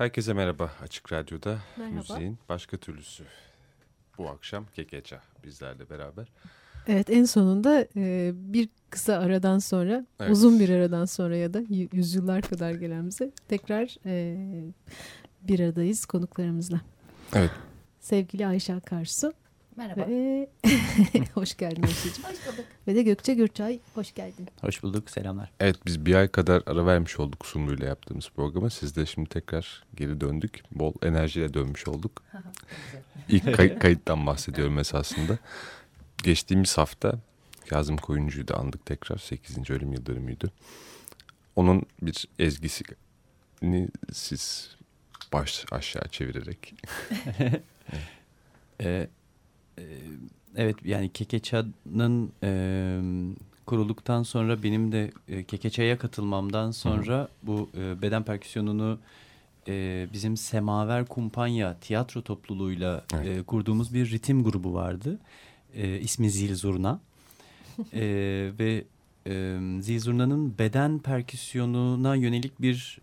Herkese merhaba Açık Radyo'da merhaba. müziğin başka türlüsü. Bu akşam Kekeça bizlerle beraber. Evet en sonunda e, bir kısa aradan sonra evet. uzun bir aradan sonra ya da yüzyıllar kadar gelen bize tekrar e, bir aradayız konuklarımızla. Evet. Sevgili Ayşe Akarsu. Merhaba. Ve... hoş geldin Ayşe'cim. hoş bulduk. Ve de Gökçe Gürçay hoş geldin. Hoş bulduk selamlar. Evet biz bir ay kadar ara vermiş olduk Sumru ile yaptığımız programa. Siz de şimdi tekrar geri döndük. Bol enerjiyle dönmüş olduk. İlk kay kayıttan bahsediyorum esasında. Geçtiğimiz hafta Kazım Koyuncu'yu da andık tekrar. 8. ölüm yıldönümüydü. Onun bir ezgisini siz baş aşağı çevirerek. evet. Ee, evet yani Kekeça'nın e, kurulduktan sonra benim de e, Kekeça'ya katılmamdan sonra Hı. bu e, beden perküsyonunu e, bizim Semaver Kumpanya tiyatro topluluğuyla evet. e, kurduğumuz bir ritim grubu vardı. E, ismi Zil Zurna. e, ve e, Zil Zurna'nın beden perküsyonuna yönelik bir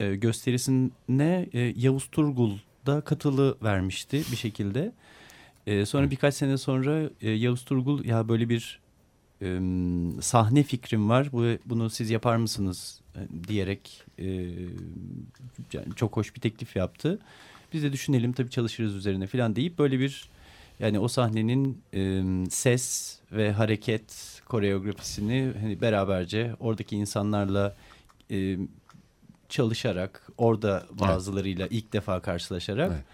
e, gösterisine e, Yavuz Turgul da katılı vermişti bir şekilde. E, sonra birkaç sene sonra e, Yavuz Turgul ya böyle bir e, sahne fikrim var. Bu, bunu siz yapar mısınız e, diyerek e, yani çok hoş bir teklif yaptı. Biz de düşünelim tabii çalışırız üzerine falan deyip böyle bir yani o sahnenin e, ses ve hareket koreografisini hani beraberce oradaki insanlarla e, çalışarak orada bazılarıyla evet. ilk defa karşılaşarak evet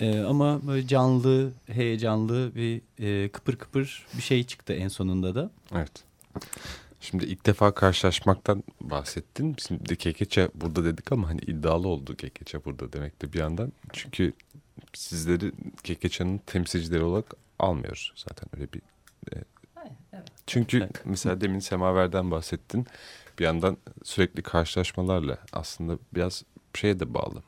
ee, ama böyle canlı, heyecanlı bir e, kıpır kıpır bir şey çıktı en sonunda da. Evet. Şimdi ilk defa karşılaşmaktan bahsettin. Şimdi Kekeçe burada dedik ama hani iddialı oldu Kekeçe burada demek de bir yandan. Çünkü sizleri Kekeçe'nin temsilcileri olarak almıyoruz zaten öyle bir... E, evet. Çünkü evet. mesela demin Semaver'den bahsettin. Bir yandan sürekli karşılaşmalarla aslında biraz şeye de bağlı.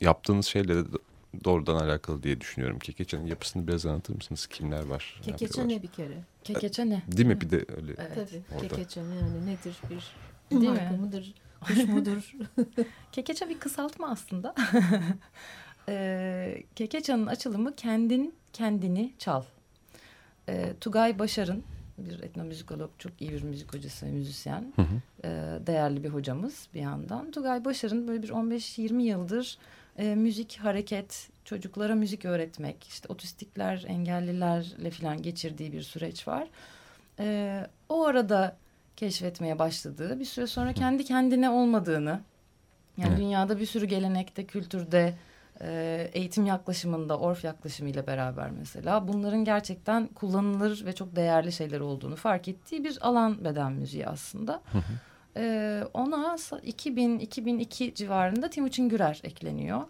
Yaptığınız şeyle de doğrudan alakalı diye düşünüyorum. Kekeçe'nin yapısını biraz anlatır mısınız? Kimler var? Kekeçe ne bir kere? Kekeçe ne? Değil mi? Bir de öyle. Evet. Tabii. Orada. Kekeçe yani nedir? Bir Değil marka mi? mıdır? Kuş mudur? Kekeçe bir kısaltma aslında. e, Kekeçe'nin açılımı kendin kendini çal. E, Tugay Başar'ın bir etnomüzikolog, çok iyi bir müzik hocası, müzisyen. Hı hı. E, değerli bir hocamız bir yandan. Tugay Başar'ın böyle bir 15-20 yıldır e, müzik, hareket, çocuklara müzik öğretmek, işte otistikler, engellilerle falan geçirdiği bir süreç var. E, o arada keşfetmeye başladığı bir süre sonra kendi kendine olmadığını, yani evet. dünyada bir sürü gelenekte, kültürde e, eğitim yaklaşımında, orf yaklaşımıyla beraber mesela bunların gerçekten kullanılır ve çok değerli şeyler olduğunu fark ettiği bir alan beden müziği aslında. E, ona 2000-2002 civarında Timuçin Gürer ekleniyor.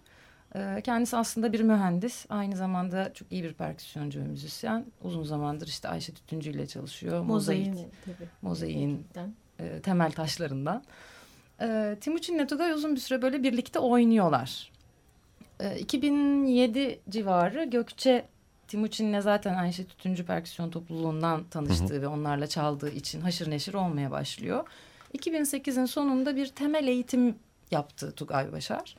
E, kendisi aslında bir mühendis, aynı zamanda çok iyi bir perküsyoncu ve müzisyen. Uzun zamandır işte Ayşe Tütüncü ile çalışıyor. Mozaik, Mozaiğin e, temel taşlarından. E, Timuçin Tugay uzun bir süre böyle birlikte oynuyorlar. E, 2007 civarı Gökçe Timuçin'le zaten Ayşe Tütüncü Perküsyon Topluluğundan tanıştığı hı hı. ve onlarla çaldığı için haşır neşir olmaya başlıyor. 2008'in sonunda bir temel eğitim yaptı Tugay Başar.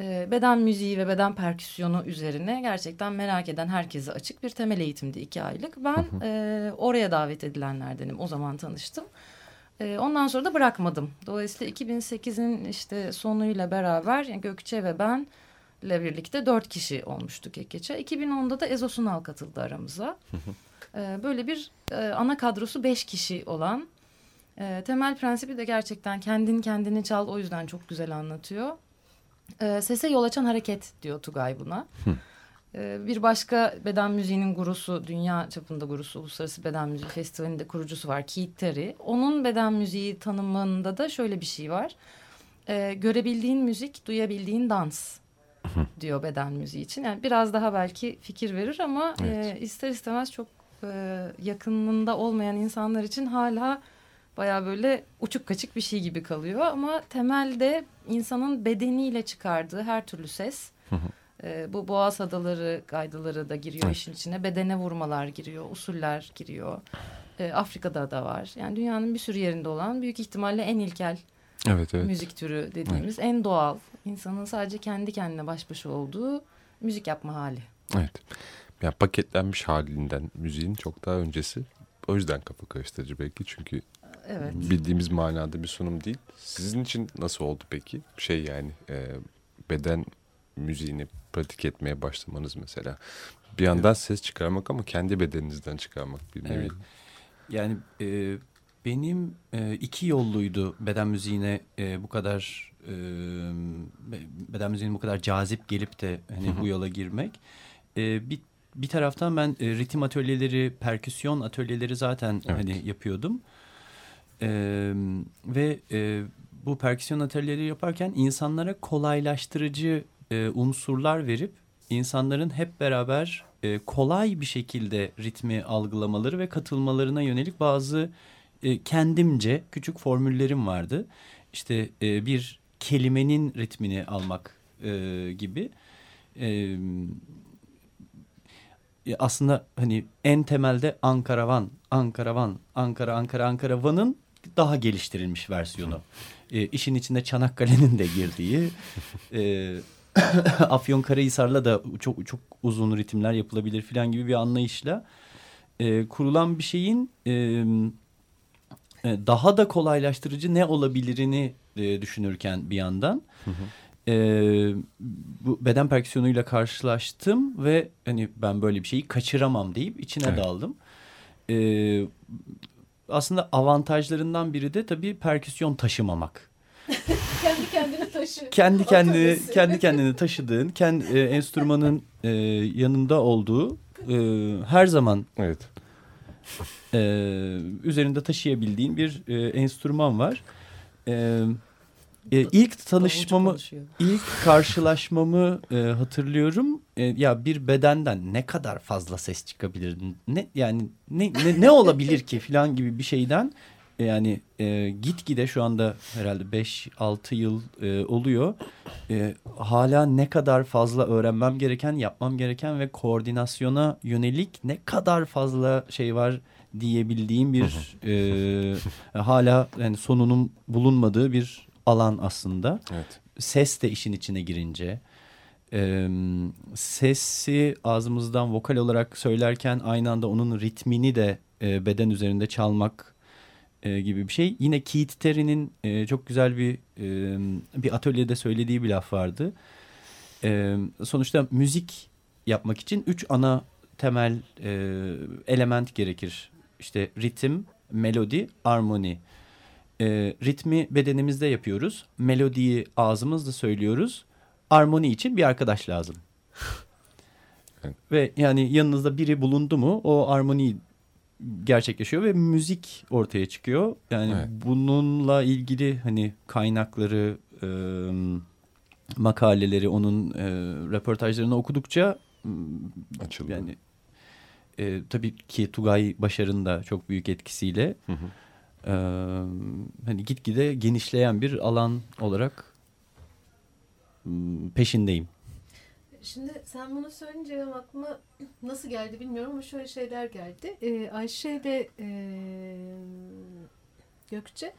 E, beden müziği ve beden perküsyonu üzerine gerçekten merak eden herkese açık bir temel eğitimdi iki aylık. Ben hı hı. E, oraya davet edilenlerdenim. O zaman tanıştım. E, ondan sonra da bırakmadım. Dolayısıyla 2008'in işte sonuyla beraber yani Gökçe ve ben ile birlikte dört kişi olmuştuk Kekeç'e. 2010'da da Ezo Sunal katıldı aramıza. e, böyle bir e, ana kadrosu beş kişi olan e, temel prensibi de gerçekten kendin kendini çal o yüzden çok güzel anlatıyor. E, sese yol açan hareket diyor Tugay buna. e, bir başka beden müziğinin gurusu, dünya çapında gurusu, Uluslararası Beden Müziği Festivali'nin de kurucusu var Keith Terry. Onun beden müziği tanımında da şöyle bir şey var. E, görebildiğin müzik, duyabildiğin dans diyor beden müziği için. Yani biraz daha belki fikir verir ama evet. e, ister istemez çok e, yakınında olmayan insanlar için hala baya böyle uçuk kaçık bir şey gibi kalıyor. Ama temelde insanın bedeniyle çıkardığı her türlü ses... E, bu boğaz adaları, gaydaları da giriyor evet. işin içine. Bedene vurmalar giriyor, usuller giriyor. E, Afrika'da da var. Yani dünyanın bir sürü yerinde olan büyük ihtimalle en ilkel evet, evet. müzik türü dediğimiz evet. en doğal insanın sadece kendi kendine baş başa olduğu müzik yapma hali. Evet. Yani paketlenmiş halinden müziğin çok daha öncesi. O yüzden kafa karıştırıcı belki çünkü evet. bildiğimiz manada bir sunum değil. Sizin için nasıl oldu peki? Şey yani e, beden müziğini pratik etmeye başlamanız mesela. Bir yandan evet. ses çıkarmak ama kendi bedeninizden çıkarmak bir nevi. Evet. Yani e, benim e, iki yolluydu beden müziğine e, bu kadar e, beden müziğine bu kadar cazip gelip de hani bu yola girmek. E, bir bir taraftan ben e, ritim atölyeleri, perküsyon atölyeleri zaten evet. hani yapıyordum. E, ve e, bu perküsyon atölyeleri yaparken insanlara kolaylaştırıcı e, unsurlar verip insanların hep beraber e, kolay bir şekilde ritmi algılamaları ve katılmalarına yönelik bazı e, kendimce küçük formüllerim vardı. İşte e, bir kelimenin ritmini almak e, gibi. E, aslında hani en temelde Ankaravan, Ankaravan, Ankara, Ankara, Ankaravan'ın daha geliştirilmiş versiyonu. E, işin içinde Çanakkale'nin de girdiği, e, Afyonkarahisar'la da çok çok uzun ritimler yapılabilir falan gibi bir anlayışla e, kurulan bir şeyin e, e, daha da kolaylaştırıcı ne olabilirini e, düşünürken bir yandan hı hı. E, bu beden perküsyonuyla karşılaştım ve hani ben böyle bir şeyi kaçıramam deyip içine evet. daldım. E, aslında avantajlarından biri de tabii perküsyon taşımamak. kendi kendini taşı. Kendi kendini kendi kendini taşıdığın, kendi e, enstrümanın e, yanında olduğu e, her zaman evet e, üzerinde taşıyabildiğin bir e, enstrüman var. E, e, ilk tanışmamı, ilk karşılaşmamı e, hatırlıyorum. E, ya bir bedenden ne kadar fazla ses çıkabilir? Ne yani ne ne, ne olabilir ki falan gibi bir şeyden e, yani e, gitgide şu anda herhalde 5-6 yıl e, oluyor. E, hala ne kadar fazla öğrenmem gereken, yapmam gereken ve koordinasyona yönelik ne kadar fazla şey var diyebildiğim bir e, hala yani sonunun bulunmadığı bir alan aslında. Evet. Ses de işin içine girince e, sesi ağzımızdan vokal olarak söylerken aynı anda onun ritmini de e, beden üzerinde çalmak e, gibi bir şey. Yine Keith Terry'nin e, çok güzel bir e, bir atölyede söylediği bir laf vardı. E, sonuçta müzik yapmak için üç ana temel e, element gerekir işte ritim, melodi, armoni. E, ritmi bedenimizde yapıyoruz. Melodiyi ağzımızla söylüyoruz. armoni için bir arkadaş lazım. Ve yani yanınızda biri bulundu mu o armoni gerçekleşiyor ve müzik ortaya çıkıyor. Yani evet. bununla ilgili hani kaynakları, e, makaleleri, onun e, röportajlarını okudukça açılıyor. Yani e, tabii ki Tugay Başar'ın da çok büyük etkisiyle hı hı. E, hani gitgide genişleyen bir alan olarak peşindeyim. Şimdi sen bunu söyleyince benim aklıma nasıl geldi bilmiyorum ama şöyle şeyler geldi. Ee, Ayşe ve e, Gökçe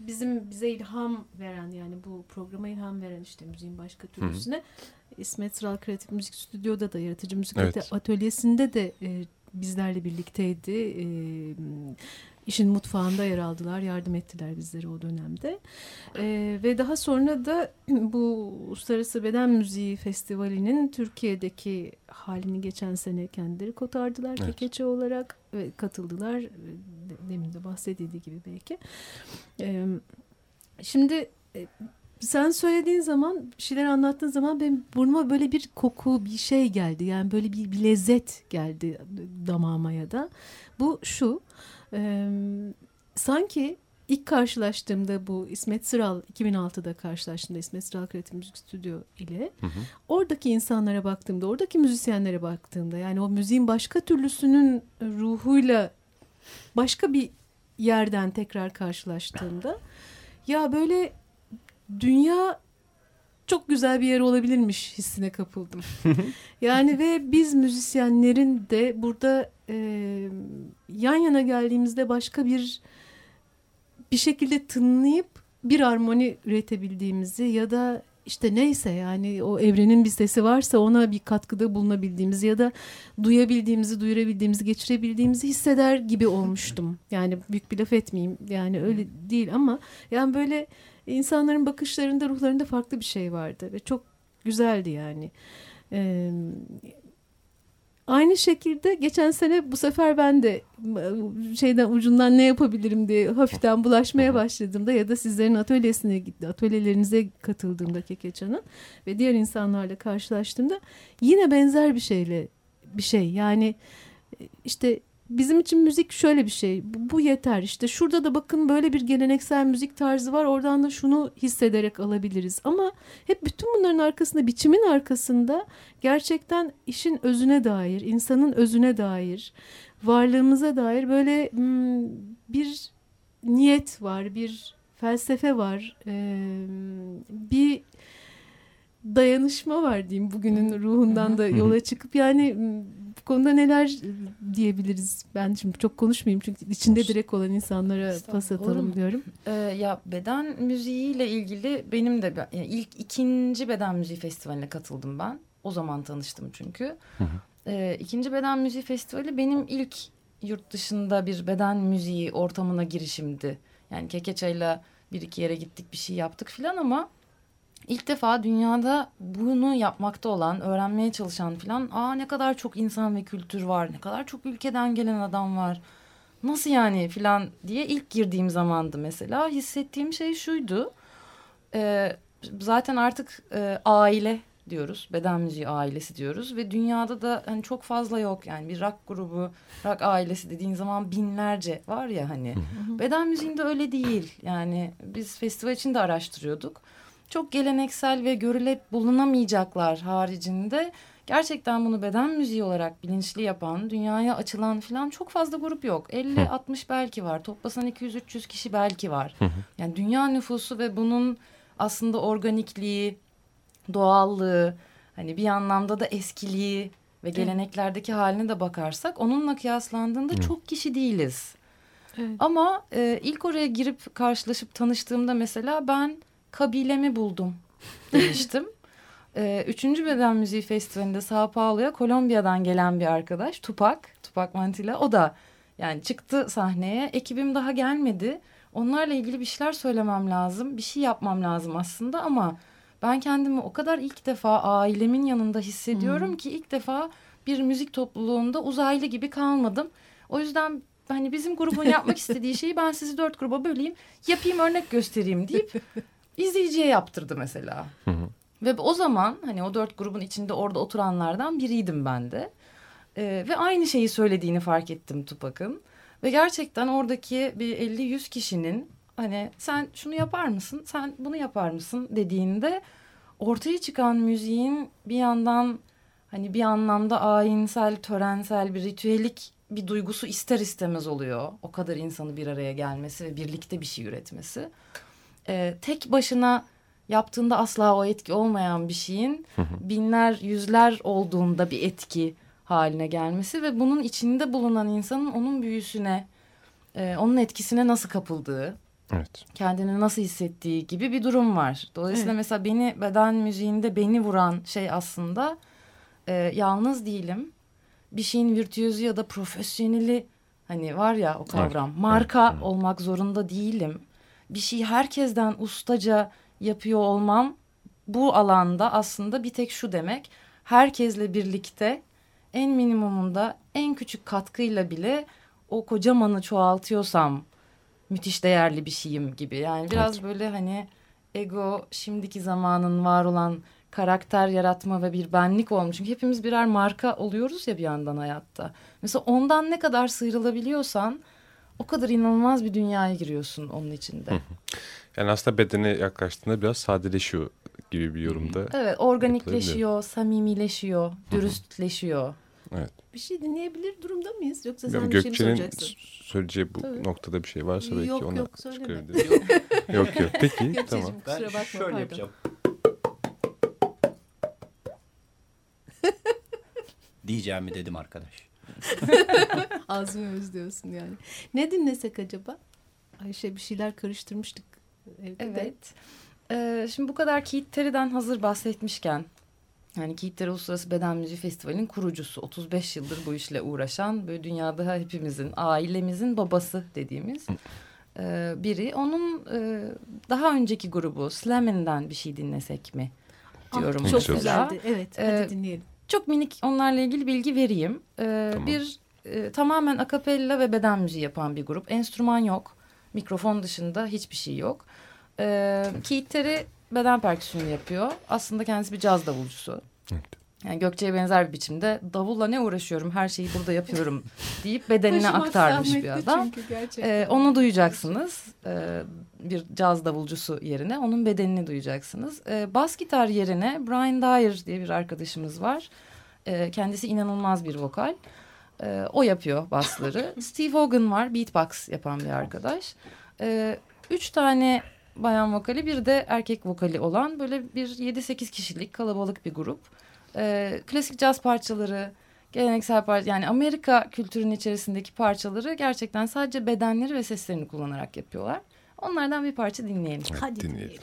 bizim bize ilham veren yani bu programa ilham veren işte müziğin başka türlüsüne Hı-hı. İsmet Sıral Kreatif Müzik Stüdyo'da da yaratıcı müzik evet. atölyesinde de e, bizlerle birlikteydi. E, işin mutfağında yer aldılar, yardım ettiler bizlere o dönemde. E, ve daha sonra da bu Uluslararası Beden Müziği Festivali'nin Türkiye'deki halini geçen sene kendileri kotardılar evet. kekeçe olarak ve katıldılar. Demin de bahsedildiği gibi belki. E, şimdi e, sen söylediğin zaman bir şeyler anlattığın zaman benim burnuma böyle bir koku bir şey geldi. Yani böyle bir, bir lezzet geldi damağıma ya da. Bu şu e, sanki ilk karşılaştığımda bu İsmet Sıral 2006'da karşılaştığımda İsmet Sıral Kreatif Müzik Stüdyo ile hı hı. oradaki insanlara baktığımda oradaki müzisyenlere baktığımda yani o müziğin başka türlüsünün ruhuyla başka bir yerden tekrar karşılaştığımda ya böyle dünya çok güzel bir yer olabilirmiş hissine kapıldım. yani ve biz müzisyenlerin de burada e, yan yana geldiğimizde başka bir bir şekilde tınlayıp bir armoni üretebildiğimizi ya da işte neyse yani o evrenin bir sesi varsa ona bir katkıda bulunabildiğimizi ya da duyabildiğimizi, duyurabildiğimizi, geçirebildiğimizi hisseder gibi olmuştum. Yani büyük bir laf etmeyeyim yani öyle değil ama yani böyle insanların bakışlarında, ruhlarında farklı bir şey vardı ve çok güzeldi yani. Ee, aynı şekilde geçen sene bu sefer ben de şeyden ucundan ne yapabilirim diye hafiften bulaşmaya başladığımda ya da sizlerin atölyesine gitti, atölyelerinize katıldığımda Kekeçan'ın ve diğer insanlarla karşılaştığımda yine benzer bir şeyle bir şey yani işte bizim için müzik şöyle bir şey. Bu, bu yeter. İşte şurada da bakın böyle bir geleneksel müzik tarzı var. Oradan da şunu hissederek alabiliriz. Ama hep bütün bunların arkasında, biçimin arkasında gerçekten işin özüne dair, insanın özüne dair, varlığımıza dair böyle hmm, bir niyet var, bir felsefe var, bir dayanışma var diyeyim bugünün ruhundan da yola çıkıp yani bu konuda neler diyebiliriz? Ben şimdi çok konuşmayayım çünkü içinde direkt olan insanlara pas atalım diyorum. Ee, ya beden müziğiyle ilgili benim de yani ilk ikinci beden müziği festivaline katıldım ben. O zaman tanıştım çünkü. Ee, ikinci beden müziği festivali benim ilk yurt dışında bir beden müziği ortamına girişimdi. Yani Kekeçay'la bir iki yere gittik bir şey yaptık filan ama ilk defa dünyada bunu yapmakta olan, öğrenmeye çalışan falan aa ne kadar çok insan ve kültür var, ne kadar çok ülkeden gelen adam var. Nasıl yani filan diye ilk girdiğim zamandı mesela. Hissettiğim şey şuydu. E, zaten artık e, aile diyoruz. Beden müziği ailesi diyoruz ve dünyada da hani çok fazla yok. Yani bir rock grubu, rock ailesi dediğin zaman binlerce var ya hani. Beden müziğinde öyle değil. Yani biz festival için de araştırıyorduk çok geleneksel ve görülep bulunamayacaklar haricinde gerçekten bunu beden müziği olarak bilinçli yapan, dünyaya açılan falan çok fazla grup yok. 50-60 belki var. Toplasan 200-300 kişi belki var. Yani dünya nüfusu ve bunun aslında organikliği, doğallığı, hani bir anlamda da eskiliği ve geleneklerdeki haline de bakarsak onunla kıyaslandığında çok kişi değiliz. Evet. Ama e, ilk oraya girip karşılaşıp tanıştığımda mesela ben kabilemi buldum demiştim. ee, üçüncü Beden Müziği Festivali'nde Sao Paulo'ya Kolombiya'dan gelen bir arkadaş Tupac, Tupac Mantilla o da yani çıktı sahneye ekibim daha gelmedi. Onlarla ilgili bir şeyler söylemem lazım, bir şey yapmam lazım aslında ama ben kendimi o kadar ilk defa ailemin yanında hissediyorum hmm. ki ilk defa bir müzik topluluğunda uzaylı gibi kalmadım. O yüzden hani bizim grubun yapmak istediği şeyi ben sizi dört gruba böleyim, yapayım örnek göstereyim deyip izleyiciye yaptırdı mesela. Ve o zaman hani o dört grubun içinde orada oturanlardan biriydim ben de. Ee, ve aynı şeyi söylediğini fark ettim Tupac'ın. Ve gerçekten oradaki bir 50-100 kişinin hani sen şunu yapar mısın, sen bunu yapar mısın dediğinde ortaya çıkan müziğin bir yandan hani bir anlamda ayinsel, törensel bir ritüelik bir duygusu ister istemez oluyor. O kadar insanı bir araya gelmesi ve birlikte bir şey üretmesi. Ee, tek başına yaptığında asla o etki olmayan bir şeyin binler, yüzler olduğunda bir etki haline gelmesi ve bunun içinde bulunan insanın onun büyüsüne, e, onun etkisine nasıl kapıldığı, Evet. kendini nasıl hissettiği gibi bir durum var. Dolayısıyla Evet. mesela beni beden müziğinde beni vuran şey aslında e, yalnız değilim. Bir şeyin virtüözü ya da profesyoneli hani var ya o kavram. Evet, Marka evet. olmak zorunda değilim. Bir şeyi herkesten ustaca yapıyor olmam bu alanda aslında bir tek şu demek. Herkesle birlikte en minimumunda en küçük katkıyla bile o kocamanı çoğaltıyorsam müthiş değerli bir şeyim gibi. Yani biraz böyle hani ego şimdiki zamanın var olan karakter yaratma ve bir benlik olmuş. Çünkü hepimiz birer marka oluyoruz ya bir yandan hayatta. Mesela ondan ne kadar sıyrılabiliyorsan o kadar inanılmaz bir dünyaya giriyorsun onun içinde. Yani aslında bedene yaklaştığında biraz sadeleşiyor gibi bir yorumda. Evet organikleşiyor, samimileşiyor, dürüstleşiyor. Evet. Bir şey dinleyebilir durumda mıyız? Yoksa sen Yani bir şey mi Gökçe'nin soracaksın? söyleyeceği bu Tabii. noktada bir şey varsa belki Yok, ona yok, çıkarabiliriz. yok yok. Peki tamam. Gökçe'cim kusura bakma şöyle pardon. yapacağım. Diyeceğimi dedim arkadaş. Ağzını özlüyorsun yani. Ne dinlesek acaba? Ayşe bir şeyler karıştırmıştık evde de. Evet. Ee, şimdi bu kadar Keith Terry'den hazır bahsetmişken yani Keith Terry Uluslararası Beden Müziği Festivali'nin kurucusu 35 yıldır bu işle uğraşan böyle dünyada hepimizin ailemizin babası dediğimiz e, biri. Onun e, daha önceki grubu Slamin'den bir şey dinlesek mi Ah, diyorum. çok mesela. güzeldi. Evet hadi Ee, dinleyelim. Çok minik onlarla ilgili bilgi vereyim. Ee, Tamam. Bir e, tamamen akapella ve beden müziği yapan bir grup. Enstrüman yok. Mikrofon dışında hiçbir şey yok. Ee, Keith Terry beden perküsyonu yapıyor. Aslında kendisi bir caz davulcusu. Evet. Yani Gökçe'ye benzer bir biçimde davulla ne uğraşıyorum her şeyi burada yapıyorum deyip bedenine aktarmış bir adam. Ee, onu duyacaksınız. Ee, bir caz davulcusu yerine onun bedenini duyacaksınız. Ee, bas gitar yerine Brian Dyer diye bir arkadaşımız var. Ee, kendisi inanılmaz bir vokal. Ee, o yapıyor basları. Steve Hogan var beatbox yapan bir arkadaş. Ee, üç tane bayan vokali bir de erkek vokali olan böyle bir 7-8 kişilik kalabalık bir grup. Ee, klasik caz parçaları, geleneksel parça yani Amerika kültürünün içerisindeki parçaları gerçekten sadece bedenleri ve seslerini kullanarak yapıyorlar. Onlardan bir parça dinleyelim. Hadi dinleyelim.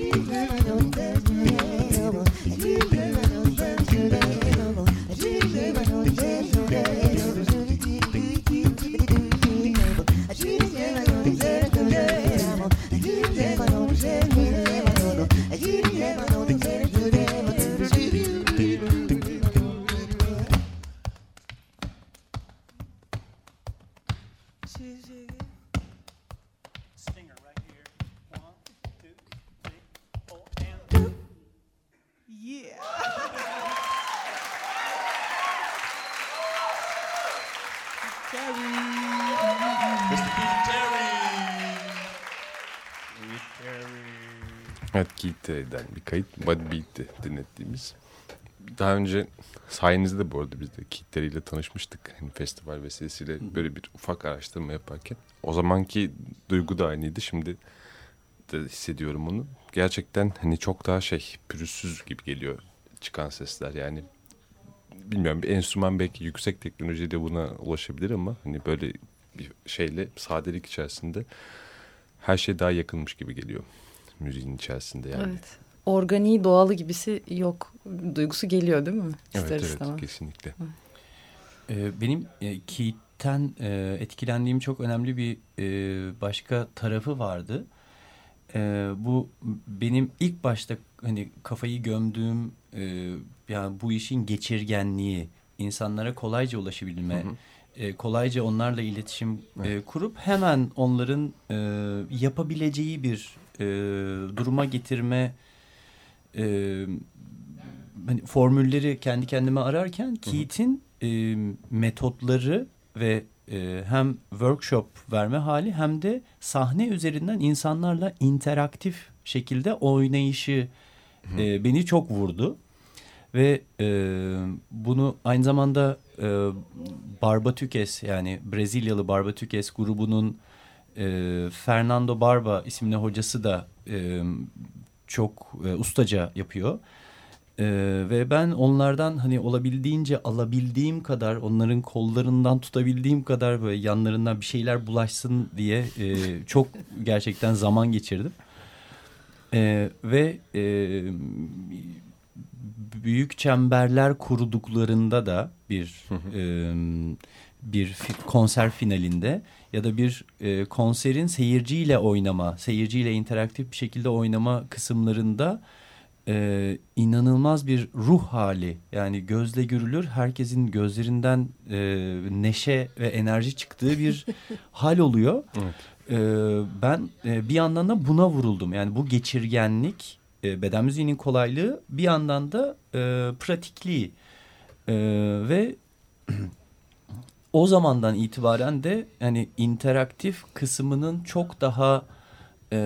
You never know. Keith'ten bir kayıt Bud Beat'ti dinlettiğimiz. Daha önce sayenizde bu arada biz de Keith'ler ile tanışmıştık. Hani festival vesilesiyle böyle bir ufak araştırma yaparken. O zamanki duygu da aynıydı. Şimdi de hissediyorum onu. Gerçekten hani çok daha şey pürüzsüz gibi geliyor çıkan sesler. Yani bilmiyorum bir enstrüman belki yüksek teknolojiyle buna ulaşabilir ama hani böyle bir şeyle sadelik içerisinde her şey daha yakınmış gibi geliyor müziğin içerisinde yani. Evet. Organiği doğalı gibisi yok. Duygusu geliyor değil mi? Evet İster evet istemez. kesinlikle. Ee, benim e, Keith'ten e, etkilendiğim çok önemli bir e, başka tarafı vardı. E, bu benim ilk başta hani kafayı gömdüğüm e, yani bu işin geçirgenliği, insanlara kolayca ulaşabilme, Hı hı. E, kolayca onlarla iletişim e, Evet. kurup hemen onların e, yapabileceği bir e, duruma getirme e, hani formülleri kendi kendime ararken Keith'in e, metotları ve e, hem workshop verme hali hem de sahne üzerinden insanlarla interaktif şekilde oynayışı e, beni çok vurdu. Ve e, bunu aynı zamanda e, Barbatükes yani Brezilyalı Barbatükes grubunun e, Fernando Barba isimli hocası da e, çok e, ustaca yapıyor. E, ve ben onlardan hani olabildiğince alabildiğim kadar onların kollarından tutabildiğim kadar böyle yanlarından bir şeyler bulaşsın diye e, çok gerçekten zaman geçirdim. E, ve e, büyük çemberler kurduklarında da bir e, bir konser finalinde ya da bir e, konserin seyirciyle oynama, seyirciyle interaktif bir şekilde oynama kısımlarında e, inanılmaz bir ruh hali yani gözle görülür herkesin gözlerinden e, neşe ve enerji çıktığı bir hal oluyor. Evet. E, ben e, bir yandan da buna vuruldum yani bu geçirgenlik e, beden müziğinin kolaylığı bir yandan da e, pratikliği E, ve o zamandan itibaren de yani interaktif kısmının çok daha e,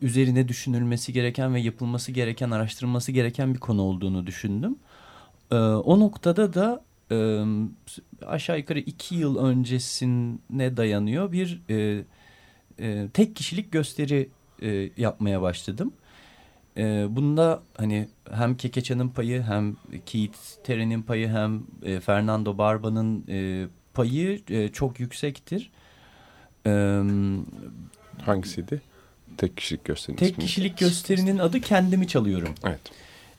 üzerine düşünülmesi gereken ve yapılması gereken, araştırılması gereken bir konu olduğunu düşündüm. E, o noktada da e, aşağı yukarı iki yıl öncesine dayanıyor bir e, e, tek kişilik gösteri e, yapmaya başladım. E, bunda hani hem Kekeça'nın payı hem Keith Terry'nin payı hem e, Fernando Barba'nın e, payı e, çok yüksektir. E, Hangisiydi? Tek kişilik gösterinin tek kişilik gösterinin adı Kendimi Çalıyorum. Evet.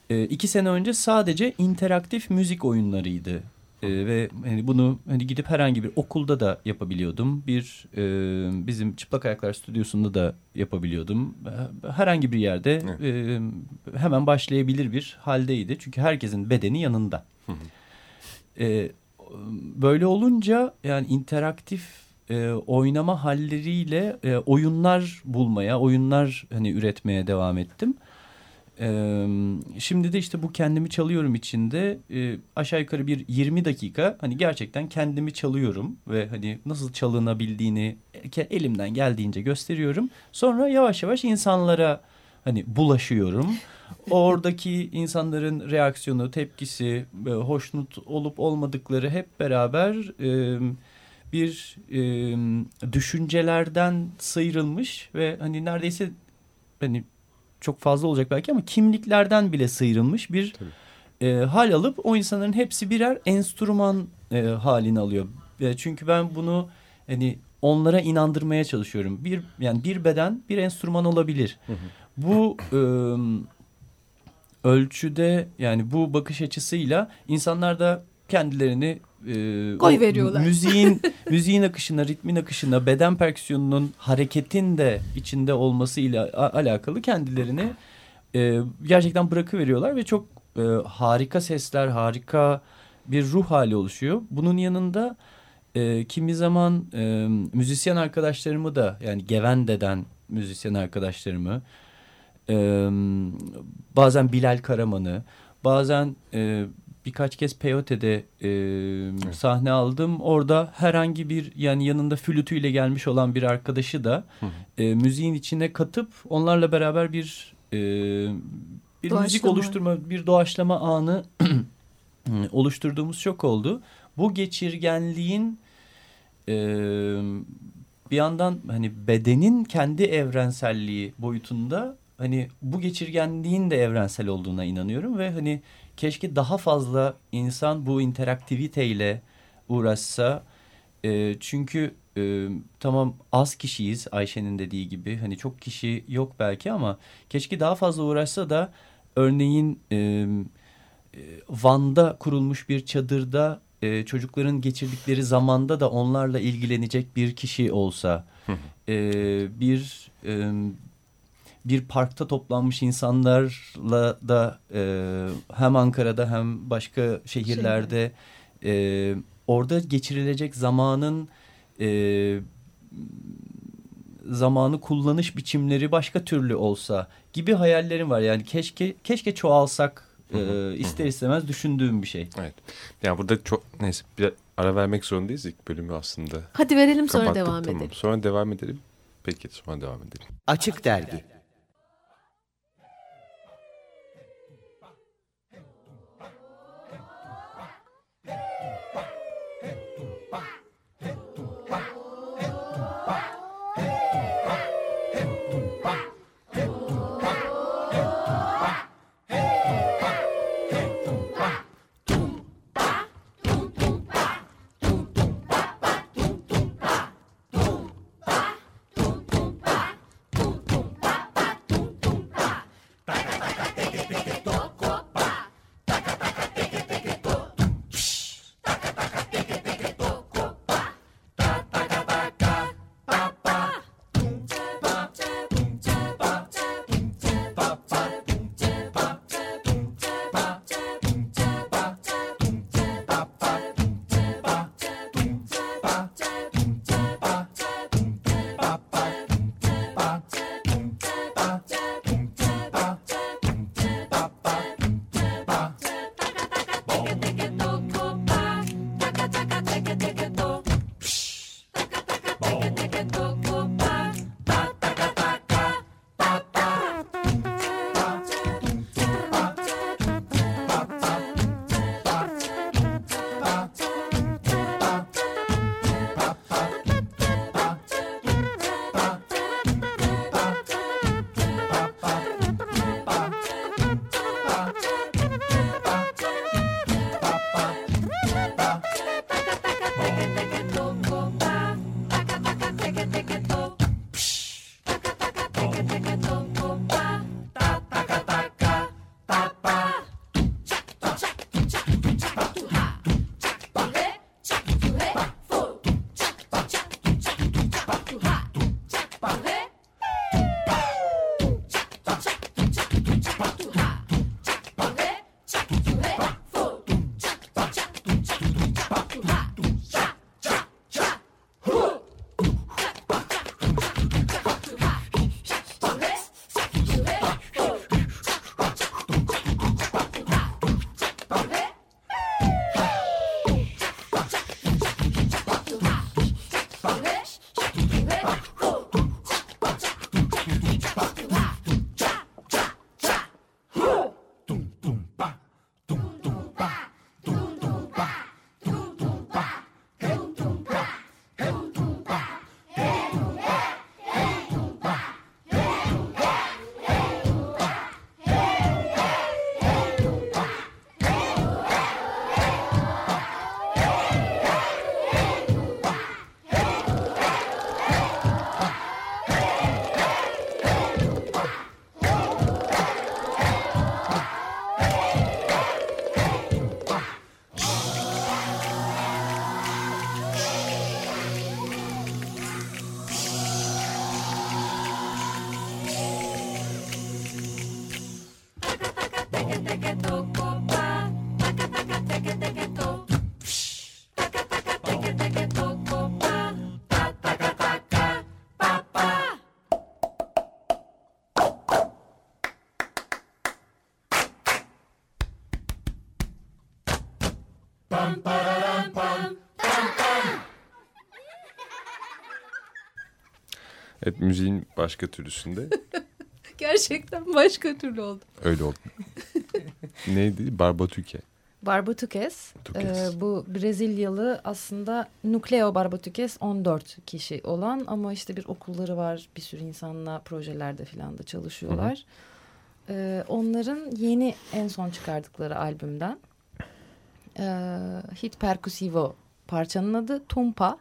E, iki sene önce sadece interaktif müzik oyunlarıydı. E, ve hani bunu hani gidip herhangi bir okulda da yapabiliyordum. Bir e, bizim Çıplak Ayaklar Stüdyosu'nda da yapabiliyordum. E, Herhangi bir yerde e, hemen başlayabilir bir haldeydi. Çünkü herkesin bedeni yanında. E, böyle olunca yani interaktif e, oynama halleriyle e, oyunlar bulmaya, oyunlar hani üretmeye devam ettim. Ee, şimdi de işte bu kendimi çalıyorum içinde e, aşağı yukarı bir 20 dakika hani gerçekten kendimi çalıyorum ve hani nasıl çalınabildiğini elimden geldiğince gösteriyorum. Sonra yavaş yavaş insanlara hani bulaşıyorum. Oradaki insanların reaksiyonu, tepkisi, e, hoşnut olup olmadıkları hep beraber e, bir e, düşüncelerden sıyrılmış ve hani neredeyse hani çok fazla olacak belki ama kimliklerden bile sıyrılmış bir e, hal alıp o insanların hepsi birer enstrüman e, halini alıyor. E, çünkü ben bunu hani onlara inandırmaya çalışıyorum. Bir yani bir beden bir enstrüman olabilir. Bu e, ölçüde yani bu bakış açısıyla insanlar da kendilerini e, Koy veriyorlar. Müziğin müziğin akışına, ritmin akışına, beden perküsyonunun hareketin de içinde olması ile alakalı kendilerini e, gerçekten bırakıveriyorlar ve çok e, harika sesler, harika bir ruh hali oluşuyor. Bunun yanında e, kimi zaman e, müzisyen arkadaşlarımı da yani Gevende'den müzisyen arkadaşlarımı e, bazen Bilal Karaman'ı bazen e, birkaç kez Peyote'de e, evet. sahne aldım. Orada herhangi bir yani yanında flütüyle gelmiş olan bir arkadaşı da e, müziğin içine katıp onlarla beraber bir e, bir doğaçlama. müzik oluşturma, bir doğaçlama anı oluşturduğumuz çok oldu. Bu geçirgenliğin e, bir yandan hani bedenin kendi evrenselliği boyutunda hani bu geçirgenliğin de evrensel olduğuna inanıyorum ve hani keşke daha fazla insan bu interaktiviteyle uğraşsa. E, çünkü e, tamam az kişiyiz Ayşe'nin dediği gibi. Hani çok kişi yok belki ama keşke daha fazla uğraşsa da örneğin e, Van'da kurulmuş bir çadırda e, çocukların geçirdikleri zamanda da onlarla ilgilenecek bir kişi olsa e, bir e, bir parkta toplanmış insanlarla da e, hem Ankara'da hem başka şehirlerde e, orada geçirilecek zamanın e, zamanı kullanış biçimleri başka türlü olsa gibi hayallerim var. Yani keşke keşke çoğalsak e, ister istemez düşündüğüm bir şey. Evet. Yani burada çok neyse bir ara vermek zorundayız ilk bölümü aslında. Hadi verelim sonra Kapattık, devam tamam. edelim. Sonra devam edelim. Peki sonra devam edelim. Açık Dergi Evet müziğin başka türlüsünde Gerçekten başka türlü oldu. öyle oldu. Neydi? Barbatüke. Barbatukes, Tukes. e, bu Brezilyalı aslında Nucleo Barbatukes 14 kişi olan ama işte bir okulları var bir sürü insanla projelerde falan da çalışıyorlar. E, onların yeni en son çıkardıkları albümden e, Hit Percussivo parçanın adı Tumpa.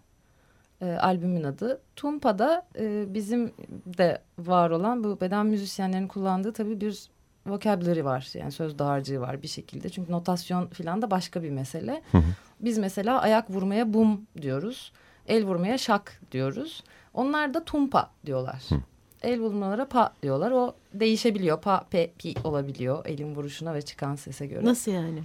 E, albümün adı. Tumpa'da e, bizim de var olan bu beden müzisyenlerin kullandığı tabii bir vocabulary var. Yani söz dağarcığı var bir şekilde. Çünkü notasyon falan da başka bir mesele. Hı hı. Biz mesela ayak vurmaya bum diyoruz. El vurmaya şak diyoruz. Onlar da tumpa diyorlar. Hı. El vurmalara pa diyorlar. O değişebiliyor. Pa, pe, pi olabiliyor elin vuruşuna ve çıkan sese göre. Nasıl yani?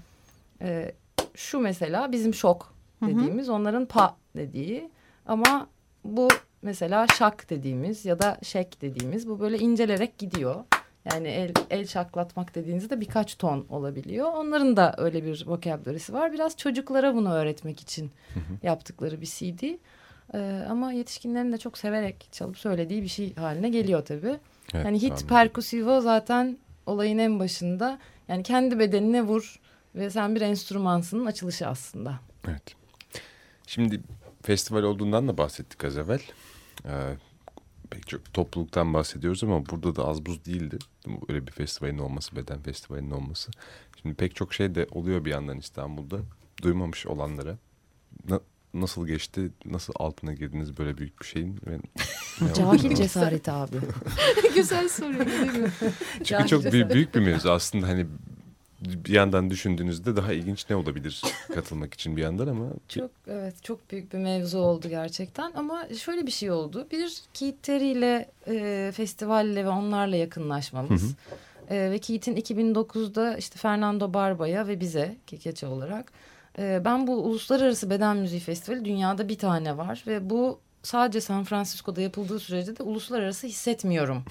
Ee, şu mesela bizim şok Hı hı. dediğimiz onların pa dediği ama bu mesela şak dediğimiz ya da şek dediğimiz bu böyle incelerek gidiyor. Yani el, el şaklatmak dediğinizde birkaç ton olabiliyor. Onların da öyle bir vokabülerisi var. Biraz çocuklara bunu öğretmek için yaptıkları bir CD. Ee, ama yetişkinlerin de çok severek çalıp söylediği bir şey haline geliyor tabii. Evet, hani hit tahmin percussivo zaten olayın en başında. Yani kendi bedenine vur ve sen bir enstrümansının açılışı aslında. Evet. Şimdi festival olduğundan da bahsettik az evvel. Ee, pek çok topluluktan bahsediyoruz ama burada da az buz değildi. Öyle bir festivalin olması, beden festivalinin olması. Şimdi pek çok şey de oluyor bir yandan İstanbul'da. Duymamış olanlara. Na- nasıl geçti, nasıl altına girdiniz böyle büyük bir şeyin? Cahil cesareti abi. Güzel soru değil mi? Çünkü çok büyük, büyük bir mevzu aslında hani bir yandan düşündüğünüzde daha ilginç ne olabilir katılmak için bir yandan ama Çok evet çok büyük bir mevzu oldu gerçekten ama şöyle bir şey oldu. Bir ile e, festivalle ve onlarla yakınlaşmamız. E, ve Keith'in 2009'da işte Fernando Barba'ya ve bize Kekeçe olarak e, ben bu Uluslararası Beden Müziği Festivali dünyada bir tane var ve bu sadece San Francisco'da yapıldığı sürece de uluslararası hissetmiyorum.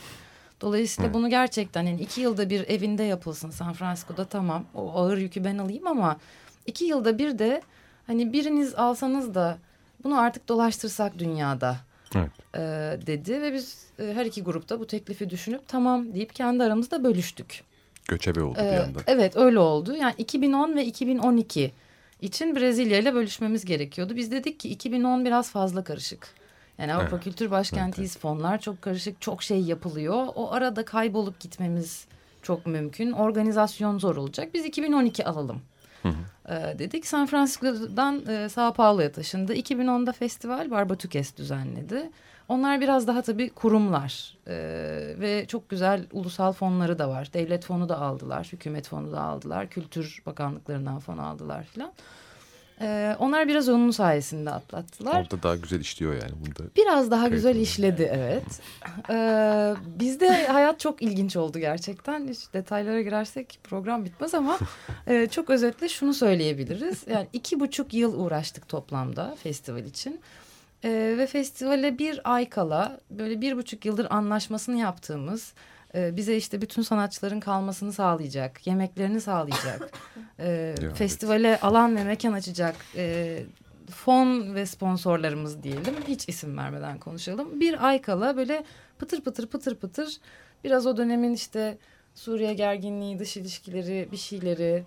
Dolayısıyla Evet. bunu gerçekten yani iki yılda bir evinde yapılsın San Francisco'da tamam o ağır yükü ben alayım ama iki yılda bir de hani biriniz alsanız da bunu artık dolaştırsak dünyada Evet. e, dedi ve biz e, her iki grupta bu teklifi düşünüp tamam deyip kendi aramızda bölüştük. göçebe oldu bir Ee, yandan. Evet öyle oldu. Yani 2010 ve 2012 için Brezilya ile bölüşmemiz gerekiyordu. Biz dedik ki 2010 biraz fazla karışık. Yani Avrupa Evet. Kültür Başkentiyiz fonlar çok karışık çok şey yapılıyor. O arada kaybolup gitmemiz çok mümkün. Organizasyon zor olacak. Biz 2012 alalım. Ee, dedik San Francisco'dan e, Sao Paulo'ya taşındı. 2010'da festival Barbatukes düzenledi. Onlar biraz daha tabii kurumlar Ee, ve çok güzel ulusal fonları da var. Devlet fonu da aldılar, hükümet fonu da aldılar, kültür bakanlıklarından fon aldılar filan. Ee, onlar biraz onun sayesinde atlattılar. Orada daha güzel işliyor yani. Bunda Biraz daha güzel oluyor. işledi evet. Ee, bizde hayat çok ilginç oldu gerçekten. Hiç detaylara girersek program bitmez ama e, çok özetle şunu söyleyebiliriz. Yani iki buçuk yıl uğraştık toplamda festival için. Ee, ve festivale bir ay kala böyle bir buçuk yıldır anlaşmasını yaptığımız e, bize işte bütün sanatçıların kalmasını sağlayacak, yemeklerini sağlayacak, e, festivale alan ve mekan açacak e, fon ve sponsorlarımız diyelim. Hiç isim vermeden konuşalım. Bir ay kala böyle pıtır pıtır pıtır pıtır biraz o dönemin işte Suriye gerginliği, dış ilişkileri, bir şeyleri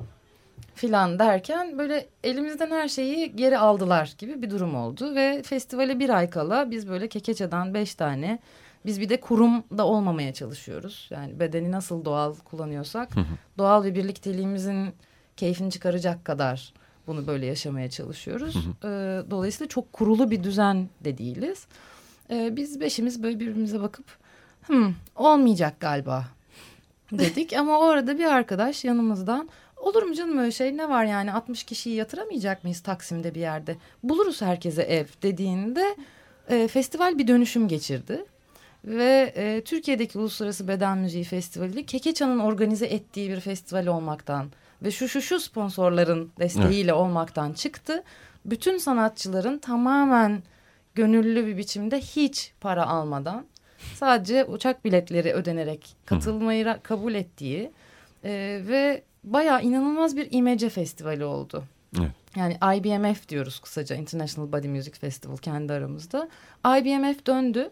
filan derken böyle elimizden her şeyi geri aldılar gibi bir durum oldu. Ve festivale bir ay kala biz böyle Kekeçe'den beş tane biz bir de kurumda olmamaya çalışıyoruz. Yani bedeni nasıl doğal kullanıyorsak doğal ve birlikteliğimizin keyfini çıkaracak kadar bunu böyle yaşamaya çalışıyoruz. Ee, dolayısıyla çok kurulu bir düzen de değiliz. Ee, biz beşimiz böyle birbirimize bakıp "Hmm, olmayacak galiba dedik. Ama o arada bir arkadaş yanımızdan olur mu canım öyle şey ne var yani 60 kişiyi yatıramayacak mıyız Taksim'de bir yerde? Buluruz herkese ev dediğinde e, festival bir dönüşüm geçirdi. Ve e, Türkiye'deki Uluslararası Beden Müziği Festivali Kekeçan'ın organize ettiği bir festival olmaktan ve şu şu şu sponsorların desteğiyle evet. olmaktan çıktı. Bütün sanatçıların tamamen gönüllü bir biçimde hiç para almadan sadece uçak biletleri ödenerek katılmayı Hı. kabul ettiği e, ve bayağı inanılmaz bir imece festivali oldu. Evet. Yani IBMF diyoruz kısaca International Body Music Festival kendi aramızda. IBMF döndü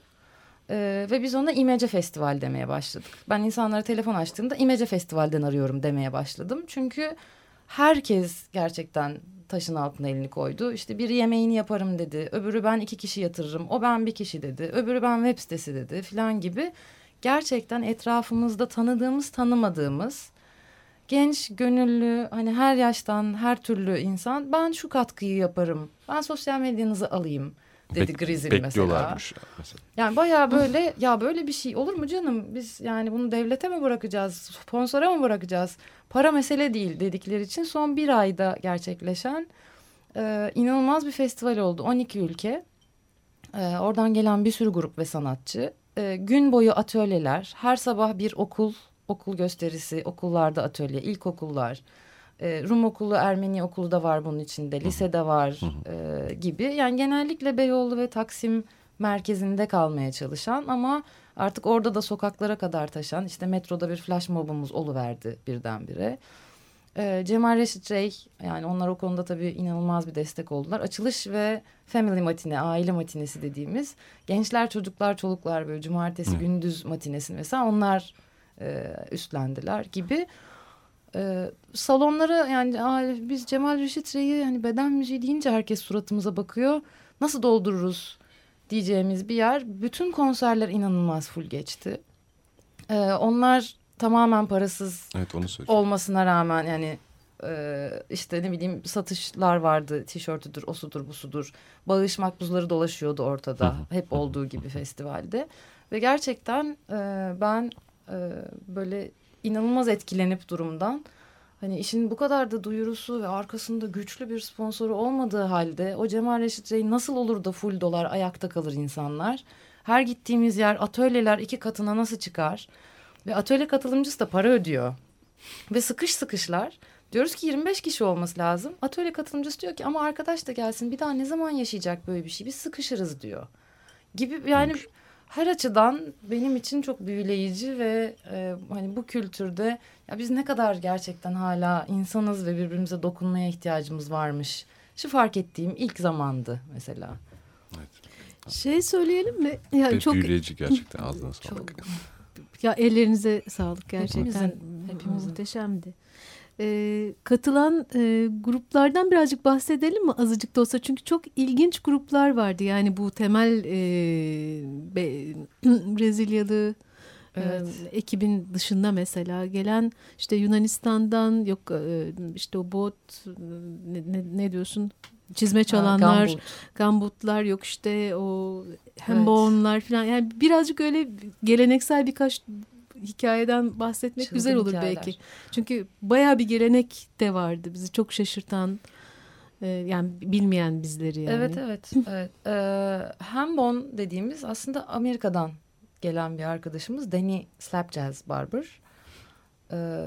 ee, ve biz ona İmece Festival demeye başladık. Ben insanlara telefon açtığımda İmece Festival'den arıyorum demeye başladım. Çünkü herkes gerçekten taşın altına elini koydu. İşte biri yemeğini yaparım dedi. Öbürü ben iki kişi yatırırım. O ben bir kişi dedi. Öbürü ben web sitesi dedi filan gibi. Gerçekten etrafımızda tanıdığımız tanımadığımız genç, gönüllü, hani her yaştan, her türlü insan ben şu katkıyı yaparım. Ben sosyal medyanızı alayım dedi Bek, Grizil mesela. mesela. Yani bayağı böyle ya böyle bir şey olur mu canım? Biz yani bunu devlete mi bırakacağız? Sponsora mı bırakacağız? Para mesele değil dedikleri için son bir ayda gerçekleşen e, inanılmaz bir festival oldu. 12 ülke. E, oradan gelen bir sürü grup ve sanatçı. E, gün boyu atölyeler. Her sabah bir okul okul gösterisi, okullarda atölye, ilkokullar, e, Rum okulu, Ermeni okulu da var bunun içinde, lise de var e, gibi. Yani genellikle Beyoğlu ve Taksim merkezinde kalmaya çalışan ama artık orada da sokaklara kadar taşan işte metroda bir flash mobumuz oluverdi birdenbire. Ee, Cemal Reşit Rey yani onlar o konuda tabii inanılmaz bir destek oldular. Açılış ve family matine, aile matinesi dediğimiz gençler, çocuklar, çoluklar böyle cumartesi Hı. gündüz matinesini mesela onlar e, üstlendiler gibi. E, salonlara yani biz Cemal Reşit Rey'i hani beden müziği deyince herkes suratımıza bakıyor. Nasıl doldururuz diyeceğimiz bir yer. Bütün konserler inanılmaz full geçti. E, onlar tamamen parasız evet, onu olmasına rağmen yani e, işte ne bileyim satışlar vardı. Tişörtüdür, osudur, busudur. Bağış makbuzları dolaşıyordu ortada. Hep olduğu gibi festivalde. Ve gerçekten e, ben e, böyle inanılmaz etkilenip durumdan. Hani işin bu kadar da duyurusu ve arkasında güçlü bir sponsoru olmadığı halde o Cemal Reşit Rey nasıl olur da full dolar ayakta kalır insanlar? Her gittiğimiz yer atölyeler iki katına nasıl çıkar? Ve atölye katılımcısı da para ödüyor. Ve sıkış sıkışlar. Diyoruz ki 25 kişi olması lazım. Atölye katılımcısı diyor ki ama arkadaş da gelsin bir daha ne zaman yaşayacak böyle bir şey? Biz sıkışırız diyor. Gibi yani her açıdan benim için çok büyüleyici ve e, hani bu kültürde ya biz ne kadar gerçekten hala insanız ve birbirimize dokunmaya ihtiyacımız varmış. Şu fark ettiğim ilk zamandı mesela. Evet. Şey söyleyelim mi? Yani çok büyüleyici gerçekten ağzına sağlık. Ya ellerinize sağlık gerçekten. Hepimizin, hepimizin. muhteşemdi. E, katılan e, gruplardan birazcık bahsedelim mi azıcık da olsa çünkü çok ilginç gruplar vardı yani bu temel e, be, Brezilyalı evet. e, ekibin dışında mesela gelen işte Yunanistan'dan yok e, işte o bot ne, ne, ne diyorsun çizme çalanlar, Gambut. gambutlar yok işte o hembonlar evet. falan yani birazcık öyle geleneksel birkaç hikayeden bahsetmek Çılgın güzel olur hikayeler. belki. Çünkü baya bir gelenek de vardı bizi çok şaşırtan e, yani bilmeyen bizleri yani. Evet evet. evet. Ee, Hambon dediğimiz aslında Amerika'dan gelen bir arkadaşımız Danny Slapjazz Barber. Ee,